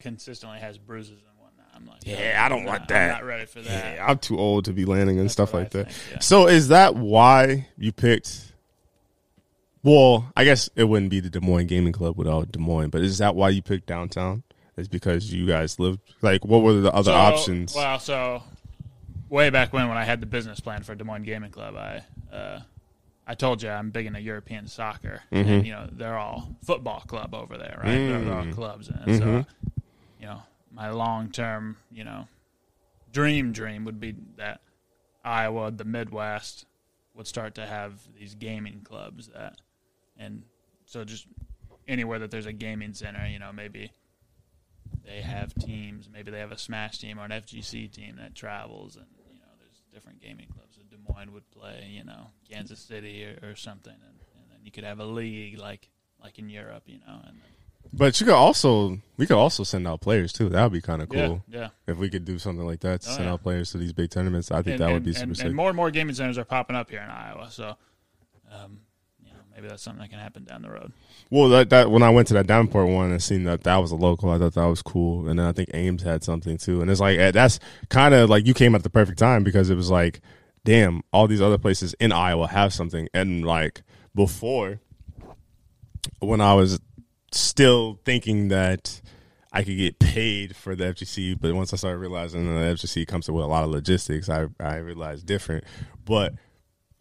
consistently has bruises and whatnot. I'm like, Yeah, oh, I don't want that. I'm not ready for that. Yeah, I'm too old to be landing and stuff like I that. think, yeah. So is that why you picked? Well, I guess it wouldn't be the Des Moines Gaming Club without Des Moines, but is that why you picked downtown? Is because you guys lived like what were the other So, options? Well, so way back when, when I had the business plan for Des Moines Gaming Club, I uh, I told you I'm big into European soccer, Mm-hmm. and you know they're all football club over there, right? They're, they're all Mm. clubs, and Mm-hmm. so you know my long term, you know, dream dream would be that Iowa, the Midwest, would start to have these gaming clubs that, and so just anywhere that there's a gaming center, you know, maybe they have teams. Maybe they have a Smash team or an FGC team that travels, and you know, there's different gaming clubs. So Des Moines would play, you know, Kansas City or, or something, and, and then you could have a league like like in Europe, you know. And but you could also we could also send out players too. That would be kind of cool yeah, yeah. if we could do something like that to Oh, send yeah. out players to these big tournaments. I think And, that would and- be super and, sick. and more and more gaming centers are popping up here in Iowa, so um, maybe that's something that can happen down the road. Well, that, that when I went to that Davenport one and seen that that was a local, I thought that was cool. And then I think Ames had something too. And it's like eh, that's kind of like you came at the perfect time because it was like, damn, all these other places in Iowa have something. And like before, when I was still thinking that I could get paid for the FGC, but once I started realizing that the FGC comes with a lot of logistics, I I realized different. But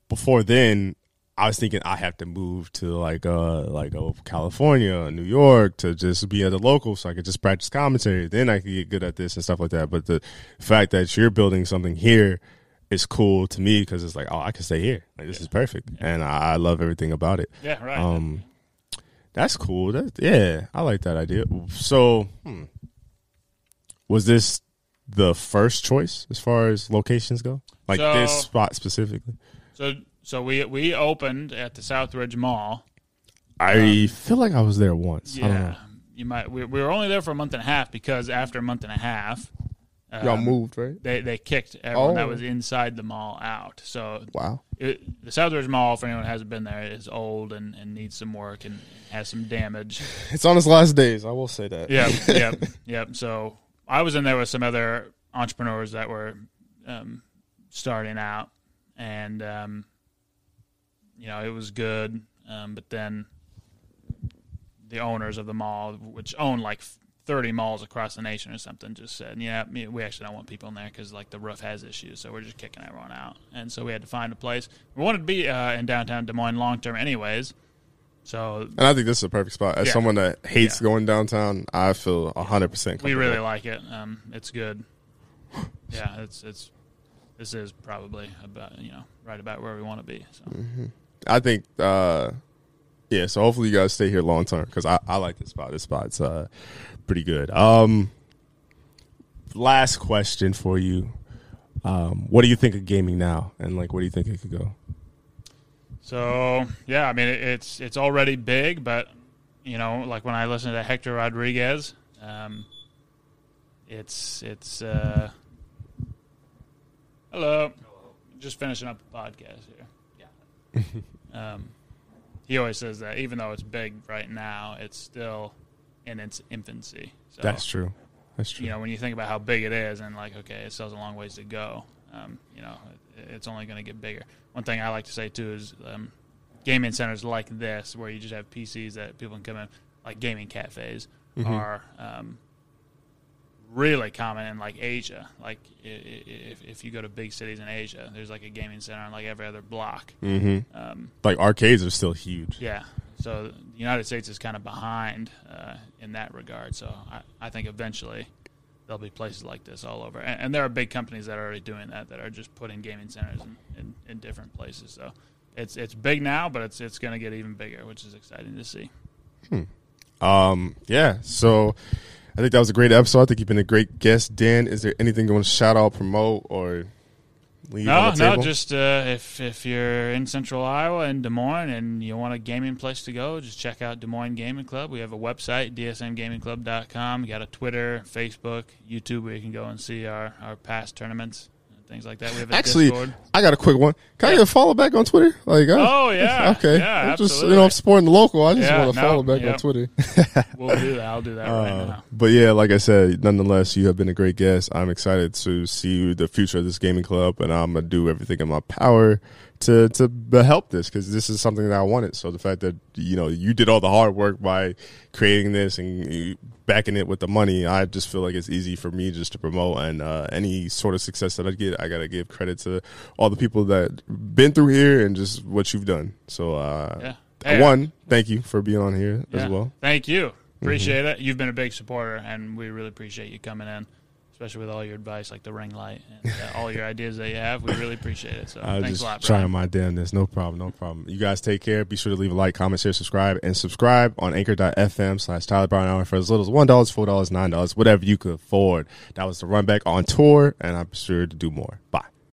before then, I was thinking I have to move to like uh like oh, California, New York to just be at the local so I could just practice commentary. Then I could get good at this and stuff like that. But the fact that you're building something here is cool to me because it's like oh I can stay here. Like this is perfect, and I, I love everything about it. Yeah, right. Um, that's cool. That yeah, I like that idea. So, hmm. was this the first choice as far as locations go? Like So- this spot specifically? so so we we opened at the Southridge Mall. I feel like I was there once. I don't know. Yeah, you might. We, we were only there for a month and a half because after a month and a half, um, Y'all moved, right? They they kicked everyone that Oh. was inside the mall out. So Wow. it, the Southridge Mall, for anyone who hasn't been there, is old and, and needs some work and has some damage. It's on its last days. I will say that. Yep, yep, yep. So I was in there with some other entrepreneurs that were um, starting out, and um, you know it was good. Um, but then the owners of the mall, which own like thirty malls across the nation or something, just said, "Yeah, we actually don't want people in there because like the roof has issues, so we're just kicking everyone out." And so we had to find a place. We wanted to be uh, in downtown Des Moines long term, anyways. So And I think this is a perfect spot. As Yeah. someone that hates Yeah. going downtown, I feel hundred percent. We really like it. Um, it's good. Yeah, it's it's this is probably about you know right about where we want to be. So I think, uh, yeah. So hopefully you guys stay here long term because I, I like this spot. This spot's uh, pretty good. Um, last question for you: um, What do you think of gaming now, and like, where do you think it could go? so yeah, I mean it, it's it's already big, but you know like when I listen to Hector Rodriguez, um, it's it's uh, hello, just finishing up the podcast here. Um, he always says that even though it's big right now, it's still in its infancy. So, That's true. That's true. you know, when you think about how big it is, and like, okay, it still has a long ways to go. Um, you know, it, it's only going to get bigger. One thing I like to say too is um, gaming centers like this, where you just have PCs that people can come in, like gaming cafes, are um, really common in like Asia. Like if if you go to big cities in Asia, there's like a gaming center on like every other block. mm-hmm. Um, Like arcades are still huge. yeah. So the United States is kind of behind uh, in that regard. So I, I think eventually there'll be places like this all over. And, and there are big companies that are already doing that, that are just putting gaming centers in, in, in different places. So it's it's big now, but it's it's going to get even bigger, which is exciting to see. Hmm. Um, yeah. So I think that was a great episode. I think you've been a great guest, Dan. Is there anything you want to shout out, promote, or leave No, on the no, just uh, if if you're in Central Iowa in Des Moines and you want a gaming place to go, just check out Des Moines Gaming Club. We have a website, dsmgamingclub.com. We got a Twitter, Facebook, YouTube where you can go and see our, our past tournaments and things like that. We have a Actually, Discord. I got a quick one. Can I Yeah. get a follow back on Twitter? Like, uh, Oh, yeah. okay. Yeah, I'm just you know I'm supporting the local. I just Yeah, want to no, follow back on. Twitter. We'll do that. I'll do that right Uh, now. but yeah, like I said, nonetheless, you have been a great guest. I'm excited to see the future of this gaming club, and I'm gonna do everything in my power to to help this because this is something that I wanted. So the fact that you know you did all the hard work by creating this and backing it with the money, I just feel like it's easy for me just to promote. And uh, any sort of success that I get, I gotta give credit to all the people that been through here and just what you've done. So uh, Yeah. Hey, one, thank you for being on here Yeah. as well. Thank you. Appreciate Mm-hmm. it. You've been a big supporter, and we really appreciate you coming in, especially with all your advice, like the ring light and uh, all your ideas that you have. We really appreciate it. So I was thanks just a lot, trying my damnness. No problem. No problem. You guys take care. Be sure to leave a like, comment, share, subscribe, and subscribe on anchor.fm slash Tyler Brown Hour for as little as $1, $4, $9, whatever you could afford. That was the run back on tour, and I'm sure to do more. Bye.